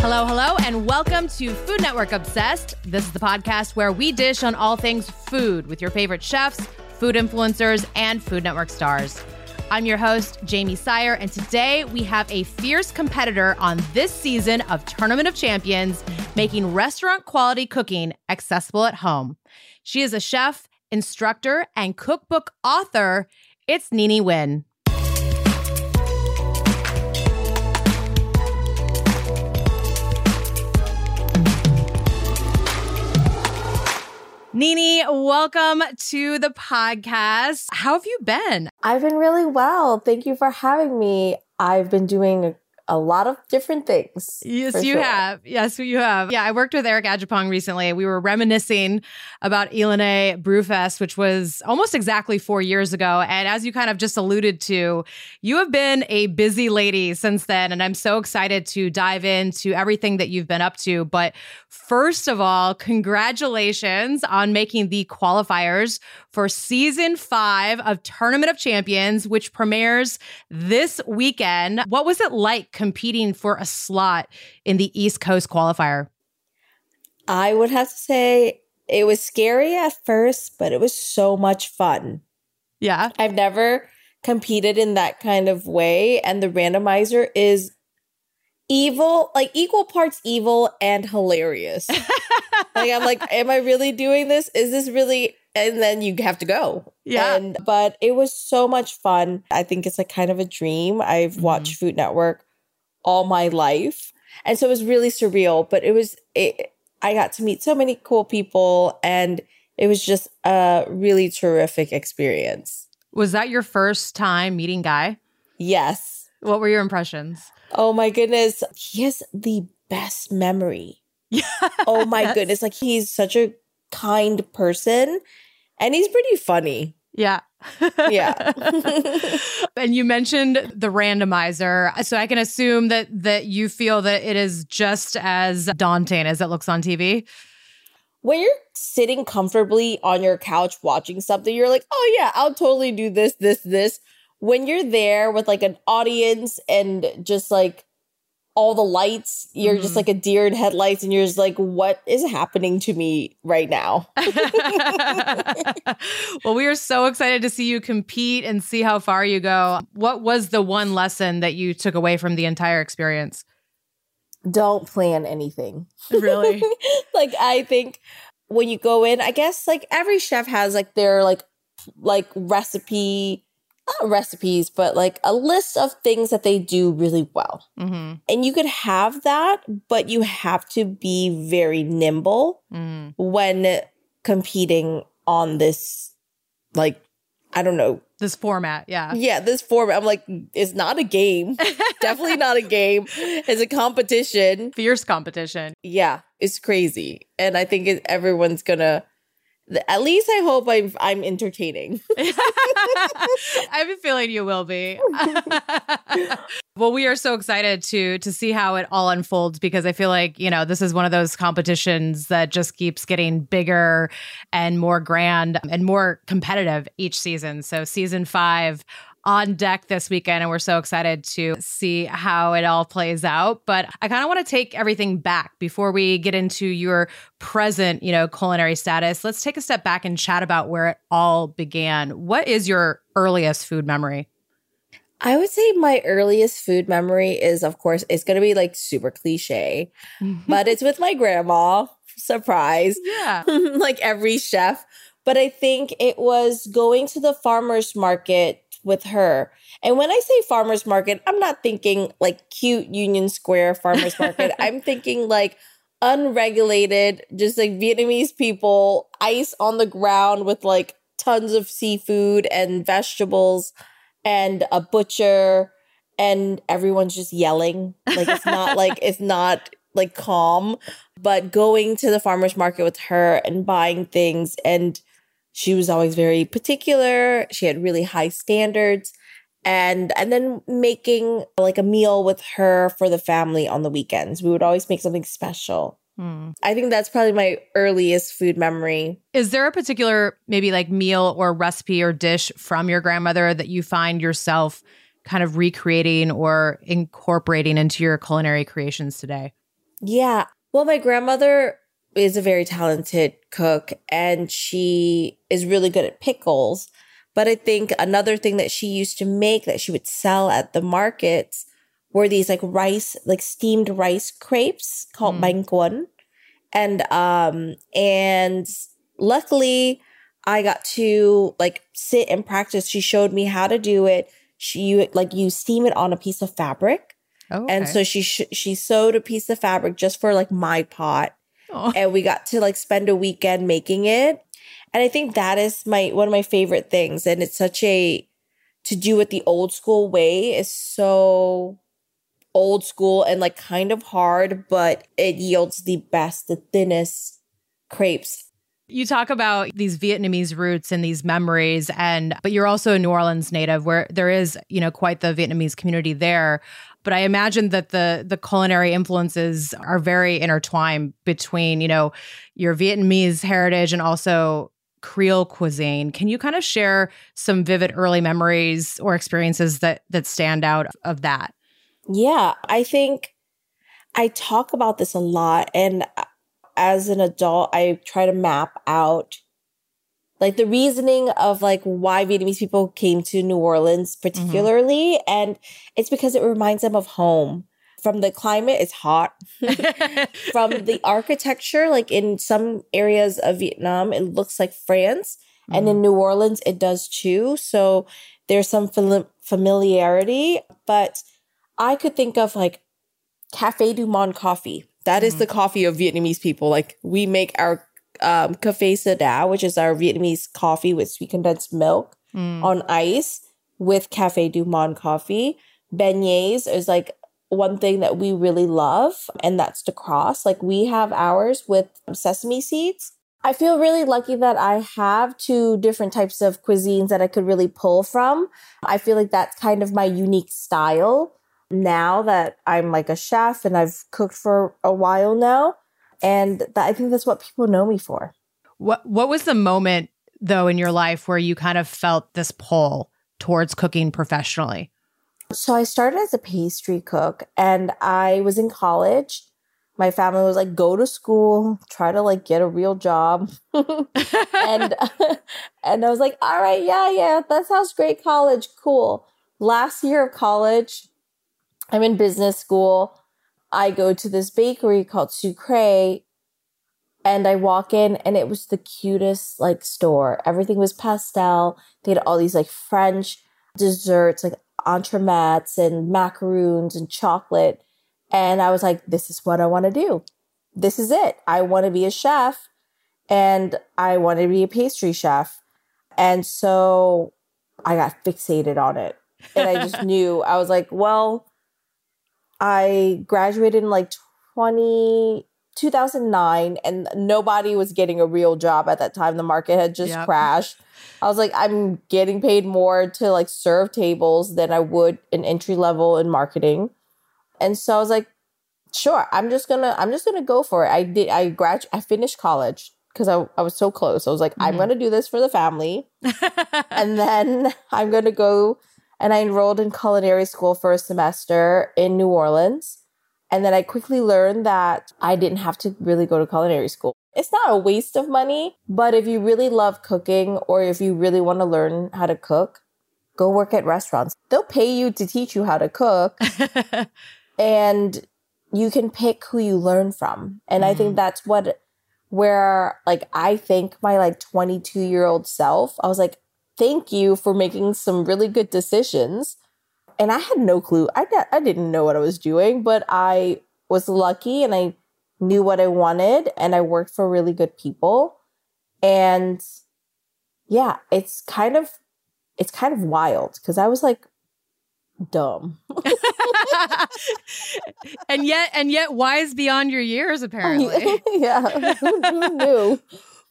Hello, hello, and welcome to Food Network Obsessed. This is the podcast where we dish on all things food with your favorite chefs, food influencers, and Food Network stars. I'm your host, Jaymee Sire, and today we have a fierce competitor on this season of Tournament of Champions, making restaurant quality cooking accessible at home. She is a chef, instructor, and cookbook author. It's Nini Nguyen. Nini, welcome to the podcast. How have you been? I've been really well. Thank you for having me. I've been doing a lot of different things. Yes, you sure. have. Yes, you have. Yeah, I worked with Eric Adjepong recently. We were reminiscing about Ilene Brewfest, which was almost exactly four years ago. And as you kind of just alluded to, you have been a busy lady since then. And I'm so excited to dive into everything that you've been up to. But first of all, congratulations on making the qualifiers for season five of Tournament of Champions, which premieres this weekend. What was it like? Competing for a slot in the East Coast qualifier? I would have to say it was scary at first, but it was so much fun. Yeah. I've never competed in that kind of way. And the randomizer is evil, like equal parts evil and hilarious. like, I'm like, am I really doing this? Is this really? And then you have to go. Yeah. And, but it was so much fun. I think it's like kind of a dream. I've mm-hmm. watched Food Network all my life. And so it was really surreal, but it was, it, I got to meet so many cool people and it was just a really terrific experience. Was that your first time meeting Guy? Yes. What were your impressions? Oh my goodness. He has the best memory. Yeah. oh my goodness. Like he's such a kind person and he's pretty funny. Yeah. yeah. and you mentioned the randomizer. So I can assume that that you feel that it is just as daunting as it looks on TV. When you're sitting comfortably on your couch watching something, you're like, "Oh yeah, I'll totally do this, this, this." When you're there with like an audience and just like all the lights. You're mm-hmm. just like a deer in headlights, and you're just like, what is happening to me right now? well, we are so excited to see you compete and see how far you go. What was the one lesson that you took away from the entire experience? Don't plan anything. Really? like, I think when you go in, I guess like every chef has like their like like recipe not recipes, but like a list of things that they do really well. Mm-hmm. And you could have that, but you have to be very nimble mm. when competing on this, like, I don't know. This format, yeah. Yeah, this format. I'm like, it's not a game. Definitely not a game. It's a competition. Fierce competition. Yeah, it's crazy. And I think it, everyone's gonna at least I hope I'm I'm entertaining. I have a feeling you will be. well, we are so excited to to see how it all unfolds because I feel like, you know, this is one of those competitions that just keeps getting bigger and more grand and more competitive each season. So season 5 on deck this weekend, and we're so excited to see how it all plays out. But I kind of want to take everything back before we get into your present, you know, culinary status. Let's take a step back and chat about where it all began. What is your earliest food memory? I would say my earliest food memory is, of course, it's going to be like super cliche, but it's with my grandma. Surprise. Yeah. like every chef. But I think it was going to the farmer's market with her. And when I say farmers market, I'm not thinking like cute Union Square farmers market. I'm thinking like unregulated, just like Vietnamese people, ice on the ground with like tons of seafood and vegetables. and a butcher and everyone's just yelling. Like it's not like it's not like calm, but going to the farmers market with her and buying things and she was always very particular. She had really high standards and and then making like a meal with her for the family on the weekends. We would always make something special. Hmm. I think that's probably my earliest food memory. Is there a particular maybe like meal or recipe or dish from your grandmother that you find yourself kind of recreating or incorporating into your culinary creations today? Yeah. Well, my grandmother is a very talented cook and she is really good at pickles. But I think another thing that she used to make that she would sell at the markets were these like rice, like steamed rice crepes called mm. And um and luckily I got to like sit and practice. She showed me how to do it. She like you steam it on a piece of fabric. Oh, okay. And so she sh- she sewed a piece of fabric just for like my pot. Oh. And we got to like spend a weekend making it. And I think that is my one of my favorite things and it's such a to do it the old school way is so old school and like kind of hard, but it yields the best, the thinnest crepes. You talk about these Vietnamese roots and these memories and but you're also a New Orleans native where there is, you know, quite the Vietnamese community there. But I imagine that the the culinary influences are very intertwined between, you know, your Vietnamese heritage and also Creole cuisine. Can you kind of share some vivid early memories or experiences that that stand out of that? Yeah, I think I talk about this a lot. And uh, as an adult, I try to map out like the reasoning of like why Vietnamese people came to New Orleans, mm-hmm. particularly. Mm-hmm. And it's because it reminds them of home. From the climate, it's hot. From the architecture, like in some areas of Vietnam, it looks like France. Mm-hmm. And in mm-hmm. New Orleans, it does too. So there's some familiarity. But I could think of like Cafe Du Monde coffee. That mm-hmm. is the coffee of Vietnamese people. Like we make our um, Cafe Sua Da, which is our Vietnamese coffee with sweet condensed milk mm. on ice with Cafe Du Monde coffee. Beignets is like one thing that we really love, and that's the cross. Like we have ours with sesame seeds. I feel really lucky that I have two different types of cuisines that I could really pull from. I feel like that's kind of my unique style now that I'm like a chef and I've cooked for a while now. And that, I think that's what people know me for. What What was the moment though in your life where you kind of felt this pull towards cooking professionally? So I started as a pastry cook and I was in college. My family was like, go to school, try to like get a real job. and and I was like, all right, yeah, yeah, that sounds great. College, cool. Last year of college, I'm in business school. I go to this bakery called Sucre and I walk in and it was the cutest like store. Everything was pastel. They had all these like French desserts, like entremets and macaroons and chocolate. And I was like, this is what I want to do. This is it. I want to be a chef and I want to be a pastry chef. And so I got fixated on it. And I just knew, I was like, well, I graduated in like 20, 2009 and nobody was getting a real job at that time. The market had just yep. crashed. I was like, I'm getting paid more to like serve tables than I would an entry level in marketing. And so I was like, sure, I'm just gonna, I'm just gonna go for it. I did, I grad, I finished college because I, I was so close. I was like, mm-hmm. I'm gonna do this for the family. and then I'm gonna go and I enrolled in culinary school for a semester in New Orleans. And then I quickly learned that I didn't have to really go to culinary school. It's not a waste of money, but if you really love cooking or if you really want to learn how to cook, go work at restaurants. They'll pay you to teach you how to cook. and you can pick who you learn from. And mm. I think mm. that's what where like I think my like 22 year old self, I was like, thank you for making some really good decisions. And I had no clue. I, I didn't know what I was doing, but I was lucky and I knew what I wanted and I worked for really good people. And yeah, it's kind of it's kind of wild because I was like dumb. and yet and yet wise beyond your years apparently. yeah. Who knew?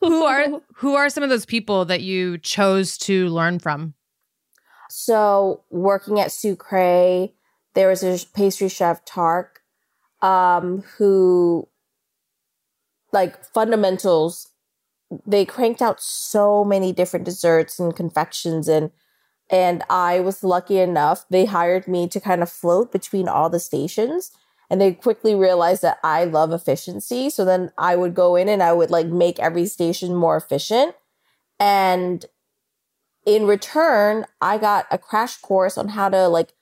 Who are who are some of those people that you chose to learn from? So working at Sucre, there was a pastry chef Tariq, um, who like fundamentals. They cranked out so many different desserts and confections and and I was lucky enough they hired me to kind of float between all the stations and they quickly realized that I love efficiency. So then I would go in and I would like make every station more efficient. And in return, I got a crash course on how to like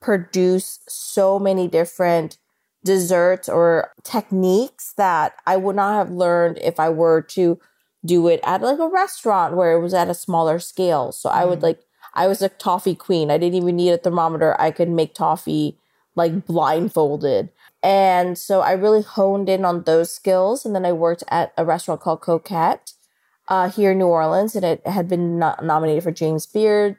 produce so many different desserts or techniques that I would not have learned if I were to do it at like a restaurant where it was at a smaller scale. So mm. I would mm. like I was a toffee queen. I didn't even need a thermometer. I could make toffee like blindfolded. And so I really honed in on those skills. And then I worked at a restaurant called Coquette uh, here in New Orleans, and it had been no- nominated for James Beard.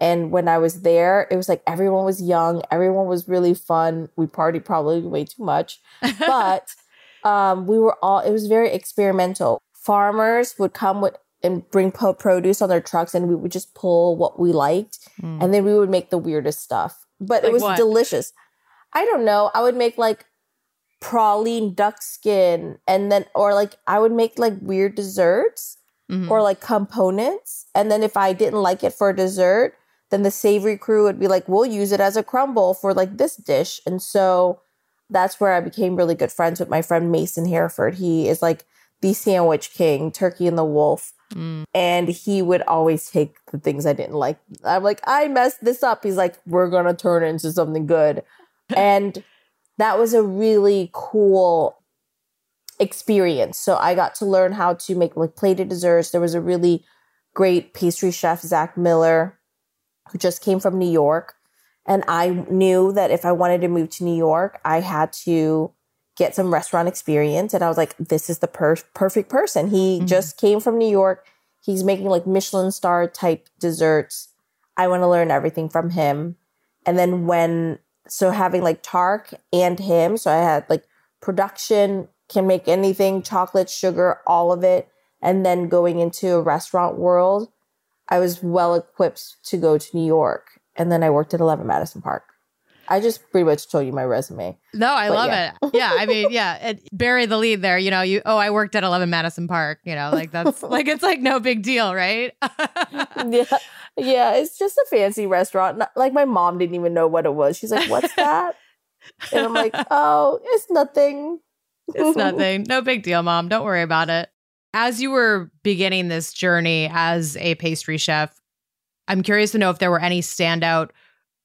And when I was there, it was like everyone was young, everyone was really fun. We partied probably way too much, but um, we were all. It was very experimental. Farmers would come with and bring produce on their trucks, and we would just pull what we liked, mm. and then we would make the weirdest stuff but like it was what? delicious. I don't know. I would make like praline duck skin and then or like I would make like weird desserts mm-hmm. or like components. And then if I didn't like it for a dessert, then the savory crew would be like, we'll use it as a crumble for like this dish. And so that's where I became really good friends with my friend Mason Hereford. He is like the sandwich king, Turkey and the Wolf. Mm. And he would always take the things I didn't like. I'm like, I messed this up. He's like, we're going to turn it into something good. and that was a really cool experience. So I got to learn how to make like plated desserts. There was a really great pastry chef, Zach Miller, who just came from New York. And I knew that if I wanted to move to New York, I had to get some restaurant experience. And I was like, this is the per- perfect person. He mm-hmm. just came from New York. He's making like Michelin star type desserts. I want to learn everything from him. And then when, so having like Tariq and him, so I had like production, can make anything, chocolate, sugar, all of it. And then going into a restaurant world, I was well equipped to go to New York. And then I worked at 11 Madison Park. I just pretty much told you my resume. No, I but love yeah. it. Yeah, I mean, yeah, and bury the lead there. You know, you oh, I worked at Eleven Madison Park. You know, like that's like it's like no big deal, right? yeah, yeah. It's just a fancy restaurant. Like my mom didn't even know what it was. She's like, "What's that?" and I'm like, "Oh, it's nothing. it's nothing. No big deal, mom. Don't worry about it." As you were beginning this journey as a pastry chef, I'm curious to know if there were any standout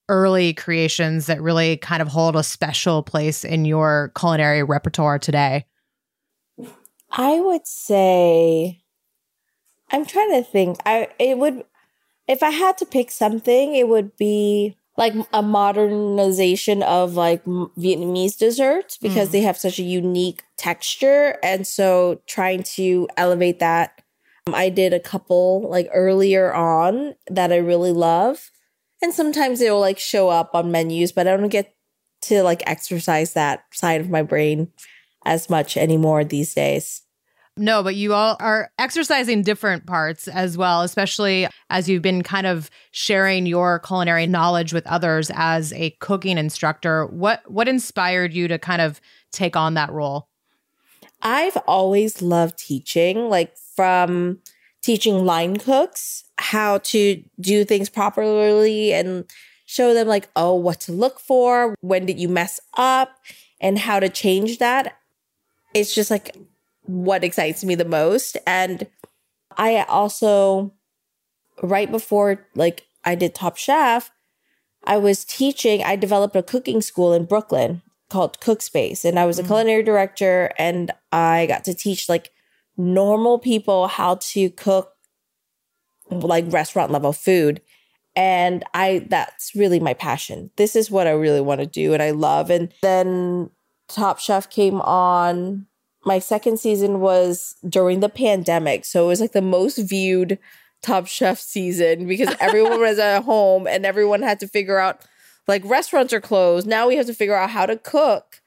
early creations that really kind of hold a special place in your culinary repertoire today? I would say I'm trying to think. I it would if I had to pick something, it would be like a modernization of like Vietnamese desserts because mm. they have such a unique texture and so trying to elevate that I did a couple like earlier on that I really love and sometimes it will like show up on menus, but I don't get to like exercise that side of my brain as much anymore these days. No, but you all are exercising different parts as well, especially as you've been kind of sharing your culinary knowledge with others as a cooking instructor. What what inspired you to kind of take on that role? I've always loved teaching, like from teaching line cooks how to do things properly and show them like oh what to look for when did you mess up and how to change that. It's just like what excites me the most. And i also right before like i did top chef i was teaching i developed a cooking school in brooklyn called CookSpace. And i was a mm. culinary director and i got to teach like normal people how to cook like restaurant level food and i that's really my passion this is what i really want to do and i love and then top chef came on my second season was during the pandemic so it was like the most viewed Top Chef season because everyone was at home and everyone had to figure out like restaurants are closed. Now we have to figure out how to cook.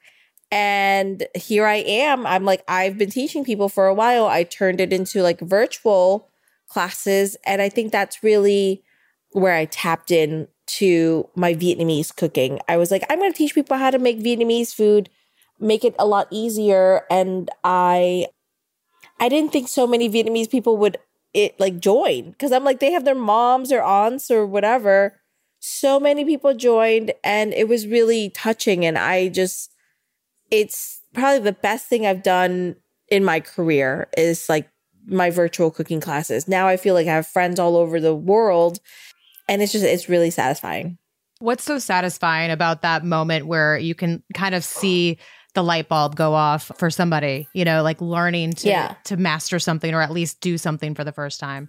And here I am. I'm like, I've been teaching people for a while. I turned it into like virtual classes. And I think that's really where I tapped in to my Vietnamese cooking. I was like, I'm going to teach people how to make Vietnamese food, make it a lot easier. And I, I didn't think so many Vietnamese people would it like join because I'm like, they have their moms or aunts or whatever. So many people joined and it was really touching. And I just, it's probably the best thing I've done in my career is like my virtual cooking classes. Now I feel like I have friends all over the world and it's just it's really satisfying. What's so satisfying about that moment where you can kind of see the light bulb go off for somebody, you know, like learning to yeah. to master something or at least do something for the first time?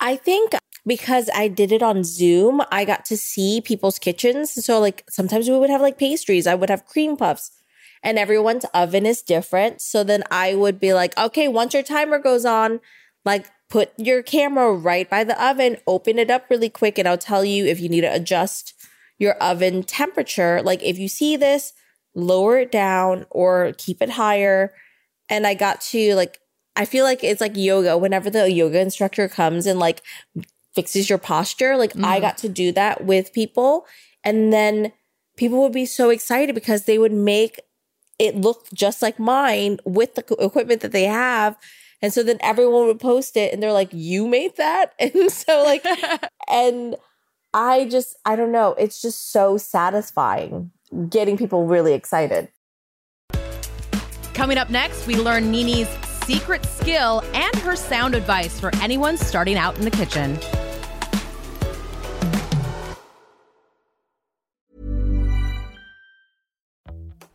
I think because I did it on Zoom, I got to see people's kitchens. So like sometimes we would have like pastries, I would have cream puffs and everyone's oven is different. So then I would be like, okay, once your timer goes on, like put your camera right by the oven, open it up really quick, and I'll tell you if you need to adjust your oven temperature. Like if you see this, lower it down or keep it higher. And I got to like, I feel like it's like yoga. Whenever the yoga instructor comes and like fixes your posture, like mm-hmm. I got to do that with people. And then people would be so excited because they would make it looked just like mine with the equipment that they have. And so then everyone would post it and they're like, You made that? And so, like, and I just, I don't know, it's just so satisfying getting people really excited. Coming up next, we learn Nini's secret skill and her sound advice for anyone starting out in the kitchen.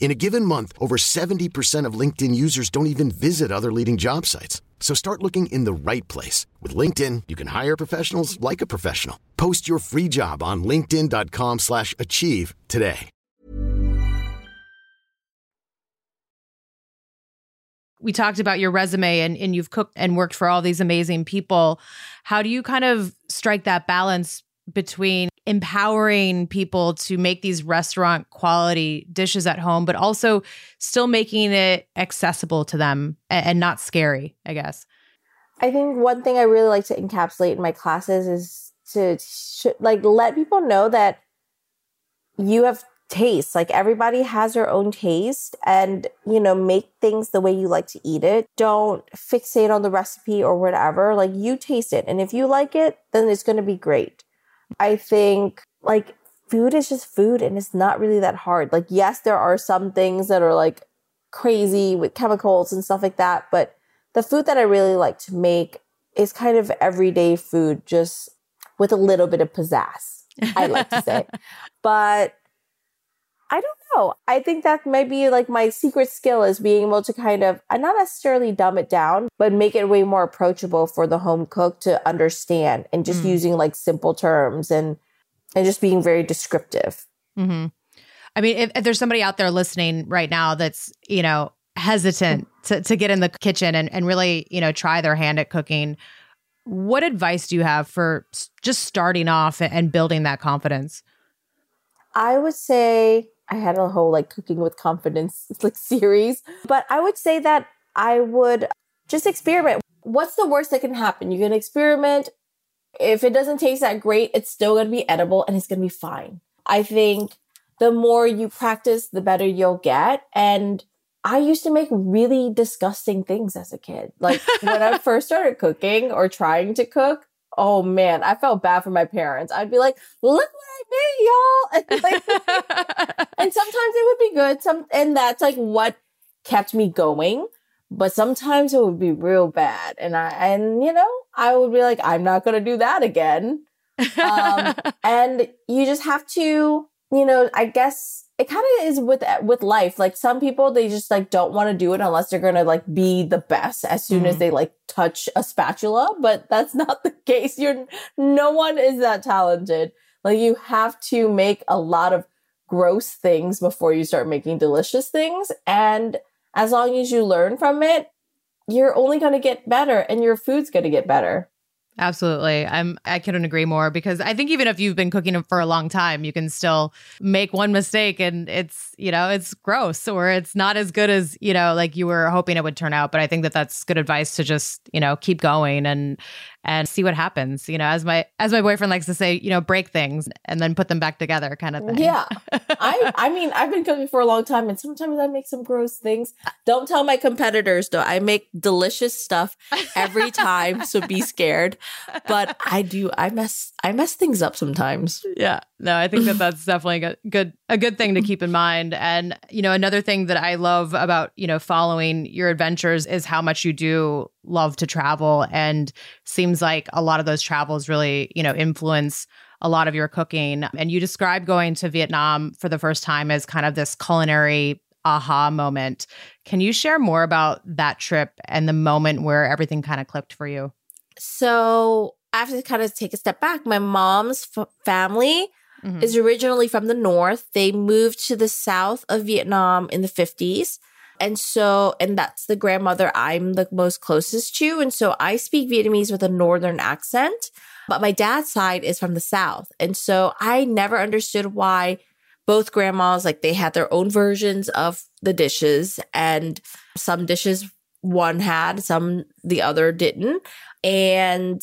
In a given month, over 70% of LinkedIn users don't even visit other leading job sites. So start looking in the right place. With LinkedIn, you can hire professionals like a professional. Post your free job on linkedin.com slash achieve today. We talked about your resume and, and you've cooked and worked for all these amazing people. How do you kind of strike that balance between empowering people to make these restaurant quality dishes at home, but also still making it accessible to them and, and not scary, I guess. I think one thing I really like to encapsulate in my classes is to sh- like let people know that you have taste. Like everybody has their own taste and, you know, make things the way you like to eat it. Don't fixate on the recipe or whatever. Like you taste it. And if you like it, then it's going to be great. I think like food is just food and it's not really that hard. Like, yes, there are some things that are like crazy with chemicals and stuff like that, but the food that I really like to make is kind of everyday food, just with a little bit of pizzazz, I like to say. But I don't know. I think that might be like my secret skill is being able to kind of, uh, not necessarily dumb it down, but make it way more approachable for the home cook to understand and just mm. using like simple terms and, and just being very descriptive. Mm-hmm. I mean, if, if there's somebody out there listening right now that's, you know, hesitant to, to get in the kitchen and, and really, you know, try their hand at cooking, what advice do you have for just starting off and building that confidence? I would say I had a whole like cooking with confidence like series, but I would say that I would just experiment. What's the worst that can happen? You can experiment. If it doesn't taste that great, it's still going to be edible and it's going to be fine. I think the more you practice, the better you'll get. And I used to make really disgusting things as a kid. Like when I first started cooking or trying to cook, oh man, I felt bad for my parents. I'd be like, look what I made, y'all. And, like, and sometimes it would be good. Some and that's like what kept me going. But sometimes it would be real bad. And I and you know, I would be like, I'm not gonna do that again. Um, and you just have to you know, I guess it kind of is with with life. Like some people, they just like don't want to do it unless they're gonna like be the best as soon mm-hmm. as they like touch a spatula. But that's not the case. You're no one is that talented. Like you have to make a lot of gross things before you start making delicious things. And as long as you learn from it, you're only going to get better and your food's going to get better. Absolutely. I'm I couldn't agree more because I think even if you've been cooking for a long time, you can still make one mistake and it's, you know, it's gross or it's not as good as, you know, like you were hoping it would turn out, but I think that that's good advice to just, you know, keep going and and see what happens. You know, as my as my boyfriend likes to say, you know, break things and then put them back together, kind of thing. Yeah, I I mean, I've been cooking for a long time, and sometimes I make some gross things. Don't tell my competitors though. I make delicious stuff every time, so be scared. But I do. I mess. I mess things up sometimes. Yeah. No, I think that that's definitely a good a good thing to mm-hmm. keep in mind. And you know, another thing that I love about you know following your adventures is how much you do love to travel and seems like a lot of those travels really, you know, influence a lot of your cooking. And you describe going to Vietnam for the first time as kind of this culinary aha moment. Can you share more about that trip and the moment where everything kind of clicked for you? So, I have to kind of take a step back. My mom's f- family mm-hmm. is originally from the north. They moved to the south of Vietnam in the 50s. And so, and that's the grandmother I'm the most closest to. And so I speak Vietnamese with a northern accent, but my dad's side is from the south. And so I never understood why both grandmas, like they had their own versions of the dishes and some dishes one had, some the other didn't. And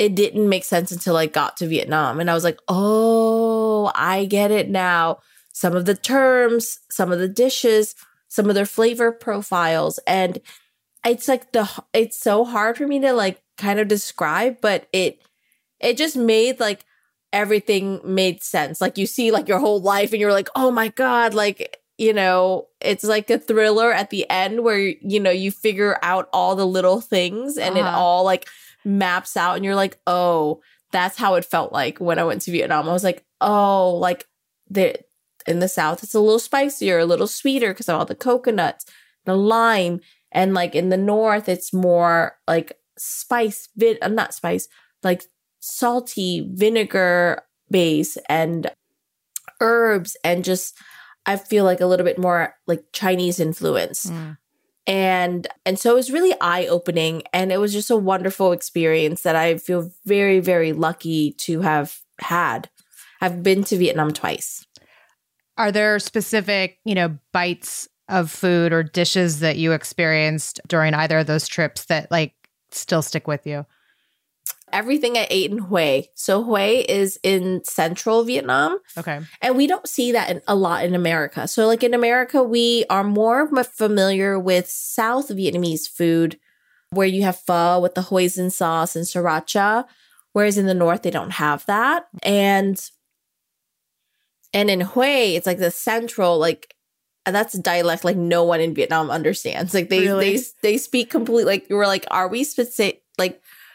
it didn't make sense until I got to Vietnam. And I was like, oh, I get it now. Some of the terms, some of the dishes some of their flavor profiles and it's like the it's so hard for me to like kind of describe but it it just made like everything made sense like you see like your whole life and you're like oh my god like you know it's like a thriller at the end where you know you figure out all the little things and uh-huh. it all like maps out and you're like oh that's how it felt like when i went to vietnam i was like oh like the in the south it's a little spicier a little sweeter because of all the coconuts the lime and like in the north it's more like spice vin uh, not spice like salty vinegar base and herbs and just i feel like a little bit more like chinese influence mm. And and so it was really eye opening and it was just a wonderful experience that i feel very very lucky to have had i've been to vietnam twice are there specific, you know, bites of food or dishes that you experienced during either of those trips that like still stick with you? Everything I ate in Hue. So Hue is in central Vietnam. Okay. And we don't see that in, a lot in America. So like in America, we are more familiar with South Vietnamese food where you have pho with the hoisin sauce and sriracha. Whereas in the north, they don't have that. And and in Hue, it's like the central, like that's dialect like no one in Vietnam understands. Like they really? they they speak completely like you were like, are we specific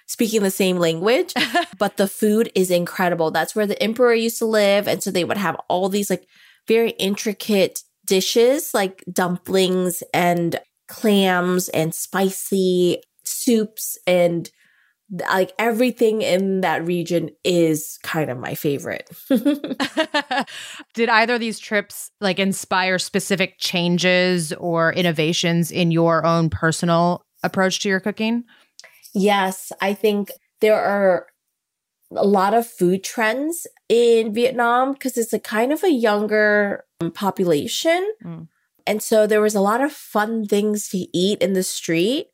speaking the same language? but the food is incredible. That's where the emperor used to live. And so they would have all these like very intricate dishes like dumplings and clams and spicy soups and like everything in that region is kind of my favorite. Did either of these trips like inspire specific changes or innovations in your own personal approach to your cooking? Yes, I think there are a lot of food trends in Vietnam because it's a kind of a younger um, population. Mm. And so there was a lot of fun things to eat in the street.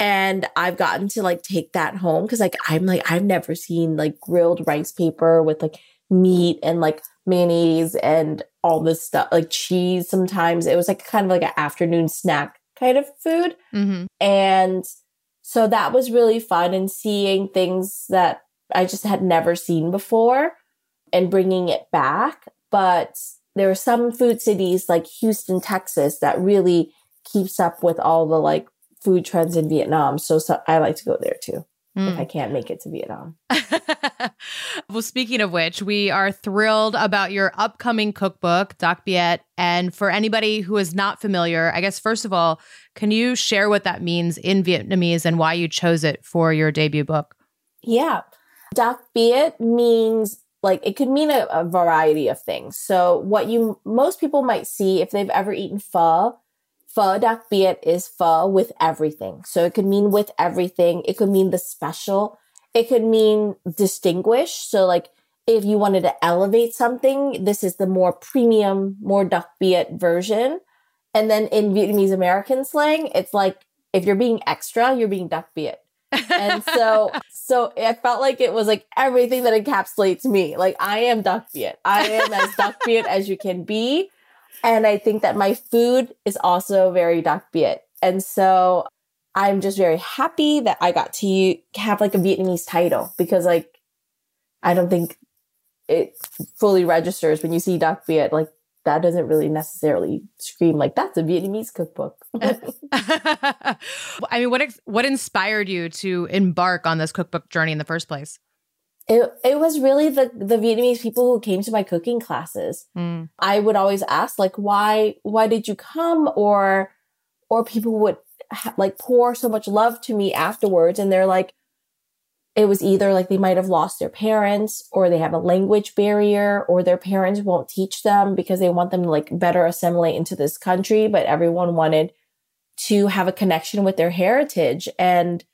And I've gotten to like take that home because like I'm like, I've never seen like grilled rice paper with like meat and like mayonnaise and all this stuff, like cheese sometimes. It was like kind of like an afternoon snack kind of food. Mm-hmm. And so that was really fun and seeing things that I just had never seen before and bringing it back. But there are some food cities like Houston, Texas that really keeps up with all the like food trends in Vietnam. So, so I like to go there too mm. if I can't make it to Vietnam. well, speaking of which, we are thrilled about your upcoming cookbook, Dac Biet. And for anybody who is not familiar, I guess, first of all, can you share what that means in Vietnamese and why you chose it for your debut book? Yeah. Dac Biet means like it could mean a, a, variety of things. So what you most people might see if they've ever eaten pho, pho biệt is pho with everything. So it could mean with everything. It could mean the special. It could mean distinguished. So like if you wanted to elevate something, this is the more premium, more biệt version. And then in Vietnamese American slang, it's like if you're being extra, you're being biệt and so so I felt like it was like everything that encapsulates me. Like I am Dac Biet. I am as Dac Biet as you can be. And I think that my food is also very Dac Biet. And so I'm just very happy that I got to have like a Vietnamese title because like I don't think it fully registers when you see Dac Biet. Like that doesn't really necessarily scream like that's a Vietnamese cookbook. I mean, what what inspired you to embark on this cookbook journey in the first place? It it was really the the Vietnamese people who came to my cooking classes. Mm. I would always ask like why why did you come or or people would ha- like pour so much love to me afterwards and they're like it was either like they might have lost their parents or they have a language barrier or their parents won't teach them because they want them to like better assimilate into this country but everyone wanted to have a connection with their heritage and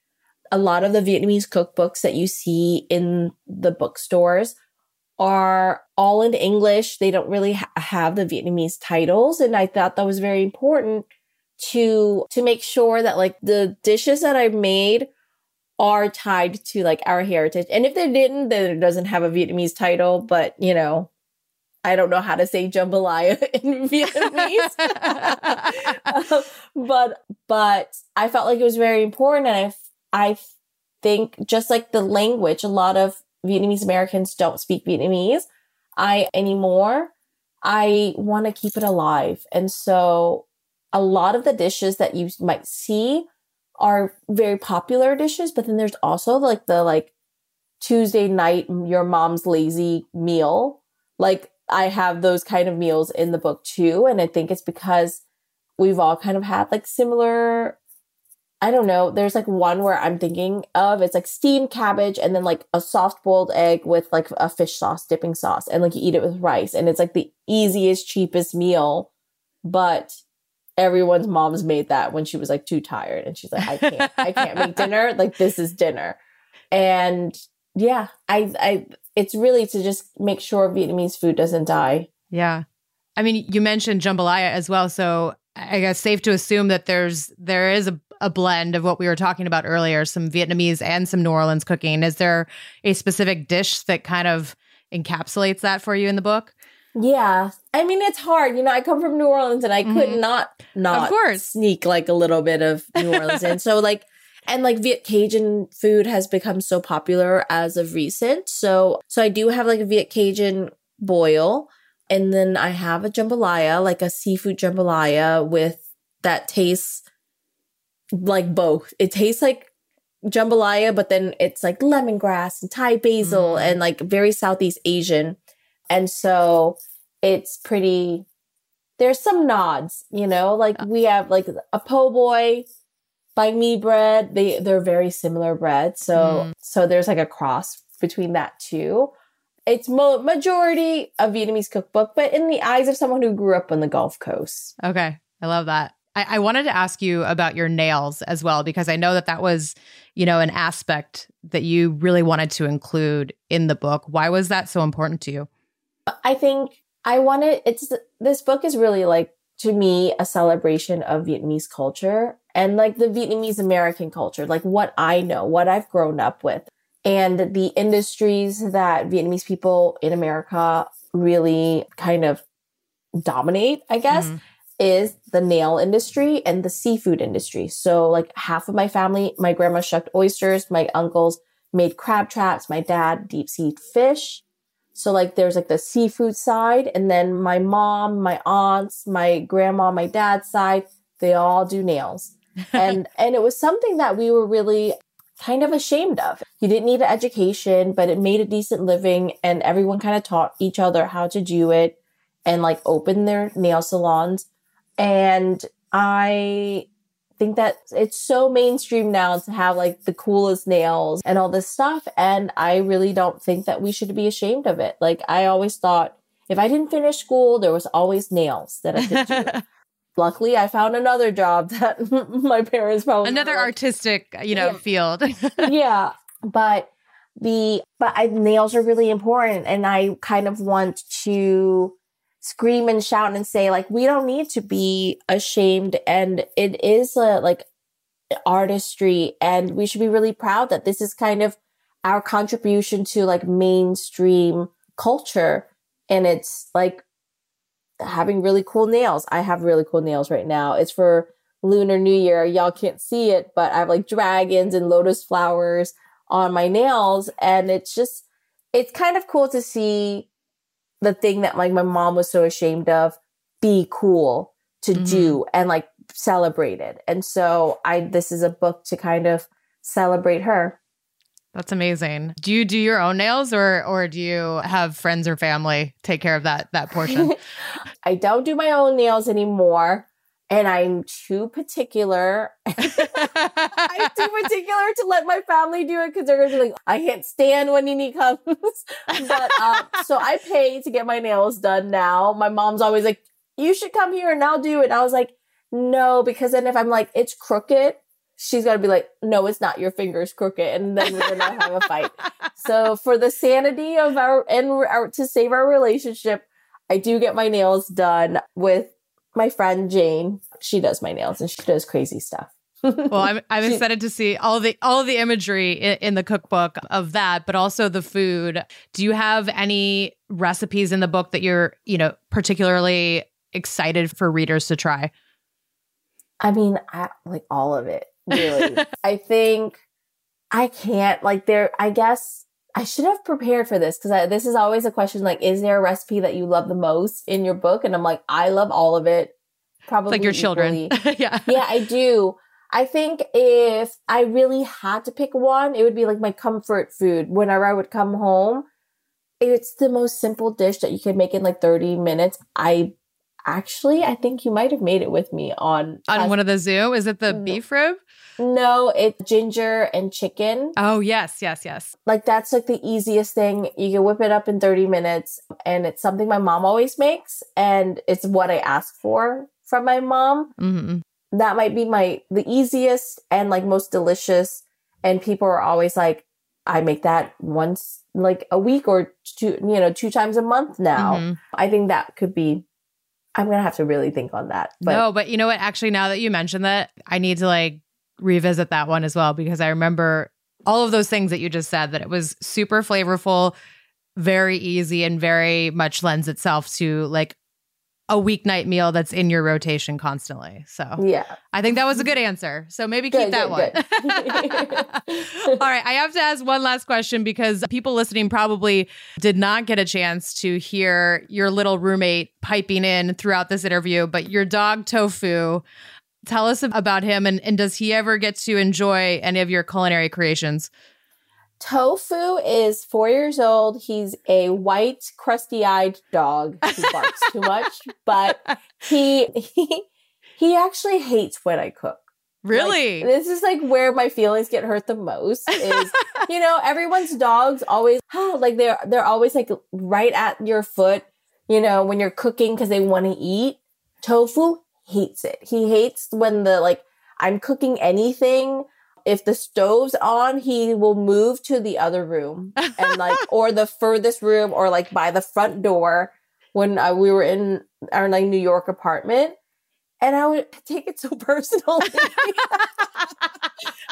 a lot of the Vietnamese cookbooks that you see in the bookstores are all in English. They don't really ha- have the Vietnamese titles. And I thought that was very important to, to make sure that like the dishes that I made are tied to like our heritage. And if they didn't, then it doesn't have a Vietnamese title, but you know, I don't know how to say jambalaya in Vietnamese. uh, but but I felt like it was very important and I I think just like the language, a lot of Vietnamese Americans don't speak Vietnamese I anymore. I want to keep it alive. And so a lot of the dishes that you might see are very popular dishes, but then there's also like the like Tuesday night your mom's lazy meal. Like I have those kind of meals in the book too, and I think it's because we've all kind of had like similar I don't know. There's like one where I'm thinking of it's like steamed cabbage and then like a soft boiled egg with like a fish sauce, dipping sauce, and like you eat it with rice. And it's like the easiest, cheapest meal, but everyone's mom's made that when she was like too tired and she's like i can't i can't make dinner like this is dinner and yeah i i it's really to just make sure vietnamese food doesn't die yeah i mean you mentioned jambalaya as well so i guess safe to assume that there's there is a, a blend of what we were talking about earlier some vietnamese and some new orleans cooking is there a specific dish that kind of encapsulates that for you in the book yeah. I mean, it's hard. You know, I come from New Orleans and I mm-hmm. could not not of course. sneak like a little bit of New Orleans in. So like and like Viet Cajun food has become so popular as of recent. So so I do have like a Viet Cajun boil and then I have a jambalaya, like a seafood jambalaya with that tastes like both. It tastes like jambalaya, but then it's like lemongrass and Thai basil mm. and like very Southeast Asian. And so it's pretty there's some nods, you know, like we have like a po' boy, banh mi bread. They they're very similar bread. So Mm. so there's like a cross between that too. It's mo- majority a Vietnamese cookbook, but in the eyes of someone who grew up on the Gulf Coast. Okay. I love that. I, I wanted to ask you about your nails as well, because I know that that was, you know, an aspect that you really wanted to include in the book. Why was that so important to you? I think I wanted it's this book is really like to me a celebration of Vietnamese culture and like the Vietnamese American culture, like what I know, what I've grown up with, and the industries that Vietnamese people in America really kind of dominate, I guess. Mhm. Is the nail industry and the seafood industry. So, like half of my family, my grandma shucked oysters, my uncles made crab traps, my dad deep sea fish. So like there's like the seafood side and then my mom, my aunts, my grandma, my dad's side, they all do nails. and and it was something that we were really kind of ashamed of. You didn't need an education, but it made a decent living and everyone kind of taught each other how to do it and like open their nail salons. And I think that it's so mainstream now to have like the coolest nails and all this stuff. And I really don't think that we should be ashamed of it. Like I always thought if I didn't finish school, there was always nails that I could do. Luckily, I found another job that my parents probably Another like, artistic, you know, Yeah. field. yeah, but the but I, nails are really important, and I kind of want to scream and shout and say like we don't need to be ashamed, and it is a, like artistry, and we should be really proud that this is kind of our contribution to like mainstream culture, and it's like having really cool nails. I have really cool nails right now. It's for Lunar New Year. Y'all can't see it, but I have like dragons and lotus flowers on my nails. And it's just, it's kind of cool to see the thing that like my mom was so ashamed of be cool to Mhm. do and like celebrate it. And so I, this is a book to kind of celebrate her. That's amazing. Do you do your own nails or or do you have friends or family take care of that that portion? I don't do my own nails anymore. And I'm too particular I'm too particular to let my family do it because they're gonna be like, I can't stand when Nini comes. but um, so I pay to get my nails done now. My mom's always like, you should come here and I'll do it. I was like, no, because then if I'm like, it's crooked, she's gonna be like, no, it's not. Your finger's crooked, and then we're gonna have a fight. So for the sanity of our and our, to save our relationship, I do get my nails done with my friend Jane. She does my nails and she does crazy stuff. well, I'm I'm excited to see all the all the imagery in, in the cookbook of that, but also the food. Do you have any recipes in the book that you're you know particularly excited for readers to try? I mean, I like all of it, really. I think I can't, like, there, I guess I should have prepared for this because this is always a question like, is there a recipe that you love the most in your book? And I'm like, I love all of it. Probably like your children, yeah. yeah, I do. I think if I really had to pick one, it would be like my comfort food. Whenever I would come home, it's the most simple dish that you can make in like 30 minutes. I actually, I think you might have made it with me on On one of the zoo, is it the beef rib? No, it's ginger and chicken. Oh yes, yes, yes. Like that's like the easiest thing. You can whip it up in 30 minutes and it's something my mom always makes and it's what I ask for from my mom. hmm That might be my the easiest and like most delicious and people are always like I make that once like a week or two, you know, two times a month now. Mhm. I think that could be I'm going to have to really think on that. But no, but you know what? Actually, now that you mentioned that, I need to like revisit that one as well because I remember all of those things that you just said that it was super flavorful, very easy, and very much lends itself to like a weeknight meal that's in your rotation constantly. So yeah. I think that was a good answer. So maybe Good, keep that good, one. All right. I have to ask one last question because people listening probably did not get a chance to hear your little roommate piping in throughout this interview, but your dog, Tofu, tell us about him and, and does he ever get to enjoy any of your culinary creations? Tofu is four years old. He's a white, crusty eyed dog who barks too much, but he, he, he actually hates when I cook. Really? Like, this is like where my feelings get hurt the most is, you know, everyone's dogs always, like they're, they're always like right at your foot, you know, when you're cooking because they want to eat. Tofu hates it. He hates when the, like, I'm cooking anything if the stove's on, he will move to the other room and like, or the furthest room, or like by the front door when uh, we were in our like New York apartment. And I would take it so personally. I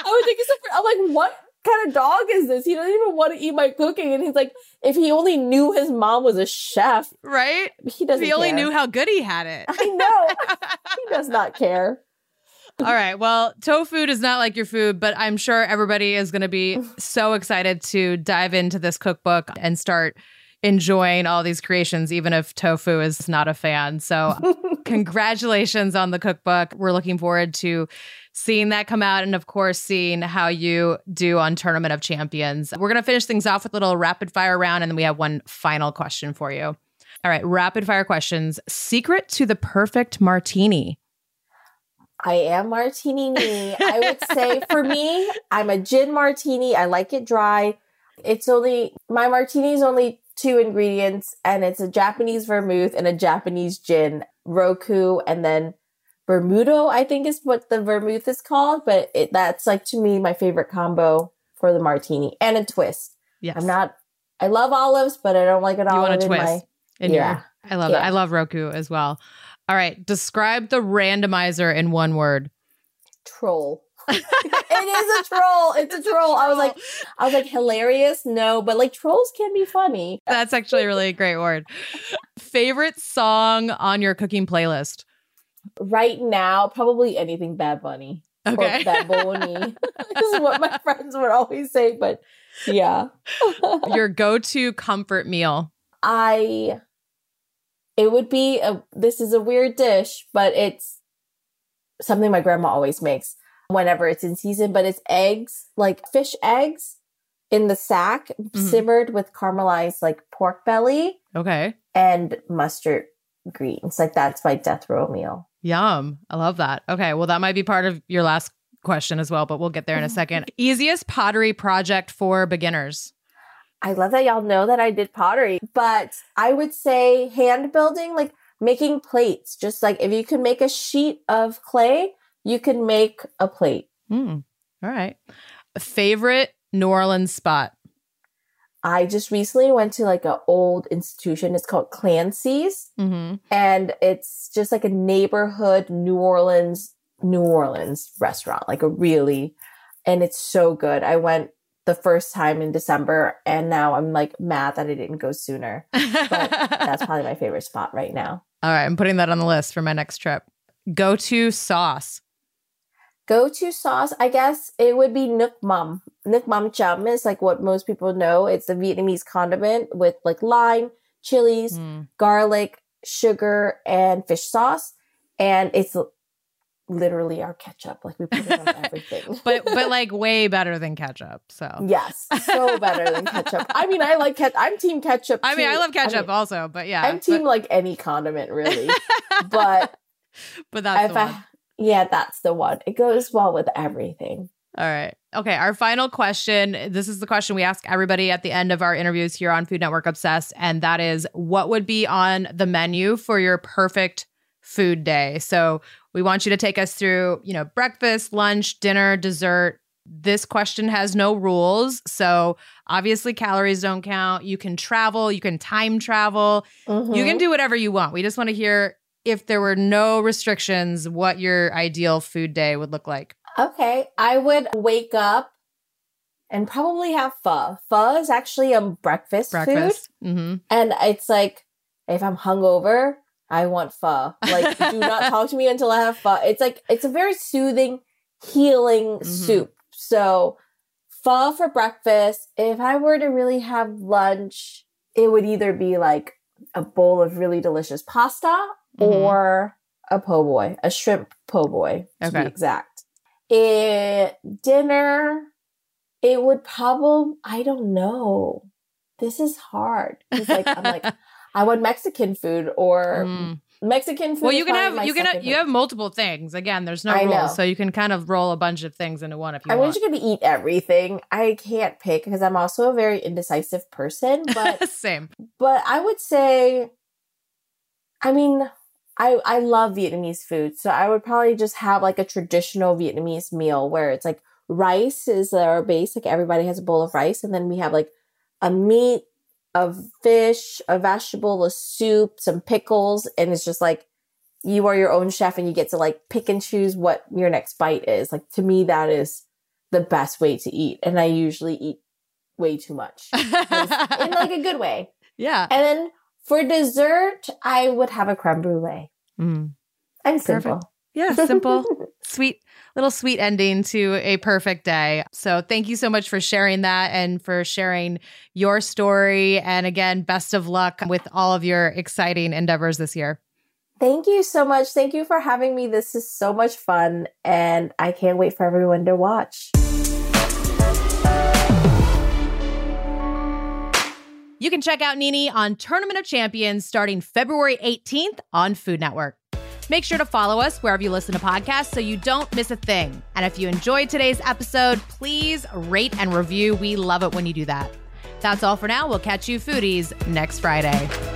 would take it so. I'm like, what kind of dog is this? He doesn't even want to eat my cooking. And he's like, if he only knew his mom was a chef, right? He doesn't. If he only care. knew how good he had it. I know. he does not care. All right. Well, tofu is not like your food, but I'm sure everybody is going to be so excited to dive into this cookbook and start enjoying all these creations, even if tofu is not a fan. So, congratulations on the cookbook. We're looking forward to seeing that come out and, of course, seeing how you do on Tournament of Champions. We're going to finish things off with a little rapid fire round, and then we have one final question for you. All right. Rapid fire questions. Secret to the perfect martini. I am martini me. I would say for me, I'm a gin martini. I like it dry. It's only my martini is only two ingredients and it's a Japanese vermouth and a Japanese gin, Roku, and then Bermudo, I think is what the vermouth is called, but it, that's like to me my favorite combo for the martini and a twist. Yes. I'm not I love olives, but I don't like an You olive want a in twist. my in Yeah. your I love Yeah. it. I love Roku as well. All right, describe the randomizer in one word. troll. It is a troll. It's a troll. I was like, I was like hilarious. No, but like trolls can be funny. That's actually a really great word. Favorite song on your cooking playlist? Right now, probably anything Bad Bunny Okay. or Bad Bunny. this is what my friends would always say. But yeah, your go-to comfort meal. I. It would be a. This is a weird dish, but it's something my grandma always makes whenever it's in season. But it's eggs, like fish eggs, in the sack, mm-hmm. simmered with caramelized like pork belly. Okay. and mustard greens. Like that's my death row meal. Yum. I love that. Okay, well that might be part of your last question as well, but we'll get there in a second. Easiest pottery project for beginners. I love that y'all know that I did pottery, but I would say hand building, like making plates. Just like if you could make a sheet of clay, you can make a plate. Hmm. All right. Favorite New Orleans spot. I just recently went to like an old institution. It's called Clancy's, Mm-hmm. and it's just like a neighborhood New Orleans, New Orleans restaurant, like a really, and it's so good. I went the first time in December, and now I'm like mad that I didn't go sooner. But that's probably my favorite spot right now. All right, I'm putting that on the list for my next trip. Go to sauce. Go to sauce, I guess it would be Nuoc Mam. Nuoc Mam Cham is like what most people know. It's a Vietnamese condiment with like lime, chilies, Mm. garlic, sugar, and fish sauce. And it's literally our ketchup. Like we put it on everything. But but like way better than ketchup. So yes, so better than ketchup. I mean, I like ketchup. I'm team ketchup. I mean. I love ketchup mean, also, but yeah. I'm team like any condiment really. but, but but that's if the one. I, yeah, that's the one. It goes well with everything. All right. Okay. Our final question. This is the question we ask everybody at the end of our interviews here on Food Network Obsessed. And that is what would be on the menu for your perfect food day? So we want you to take us through, you know, breakfast, lunch, dinner, dessert. This question has no rules. So obviously, calories don't count. You can travel, you can time travel, you Mhm. can do whatever you want. We just want to hear if there were no restrictions, what your ideal food day would look like. Okay, I would wake up and probably have pho. Pho is actually a breakfast, Breakfast. food, Mm-hmm. and it's like if I'm hungover, I want pho. Like, do not talk to me until I have pho. It's like it's a very soothing, healing Mhm. soup. So, pho for breakfast. If I were to really have lunch, it would either be like a bowl of really delicious pasta Mhm. or a po' boy, a shrimp po' boy, to Okay. be exact. Eh, dinner, It would probably, I don't know. This is hard. It's like, I'm like, I want Mexican food or mm. Mexican food. Well, you can have you can have, you have multiple things. Again, there's no I rules, know. so you can kind of roll a bunch of things into one if you I want. I wish you could eat everything. I can't pick because I'm also a very indecisive person. But same. But I would say, I mean, I I love Vietnamese food, so I would probably just have like a traditional Vietnamese meal where it's like rice is our base. Like everybody has a bowl of rice, and then we have like a meat a fish, a vegetable, a soup, some pickles, and it's just like you are your own chef and you get to like pick and choose what your next bite is. Like to me, that is the best way to eat. And I usually eat way too much in like a good way. Yeah. And then for dessert, I would have a creme brulee. Mm. I'm simple. Perfect. Yeah, simple, sweet, little sweet ending to a perfect day. So thank you so much for sharing that and for sharing your story. And again, best of luck with all of your exciting endeavors this year. Thank you so much. Thank you for having me. This is so much fun, and I can't wait for everyone to watch. You can check out Nini on Tournament of Champions starting February 18th on Food Network. Make sure to follow us wherever you listen to podcasts so you don't miss a thing. And if you enjoyed today's episode, please rate and review. We love it when you do that. That's all for now. We'll catch you foodies next Friday.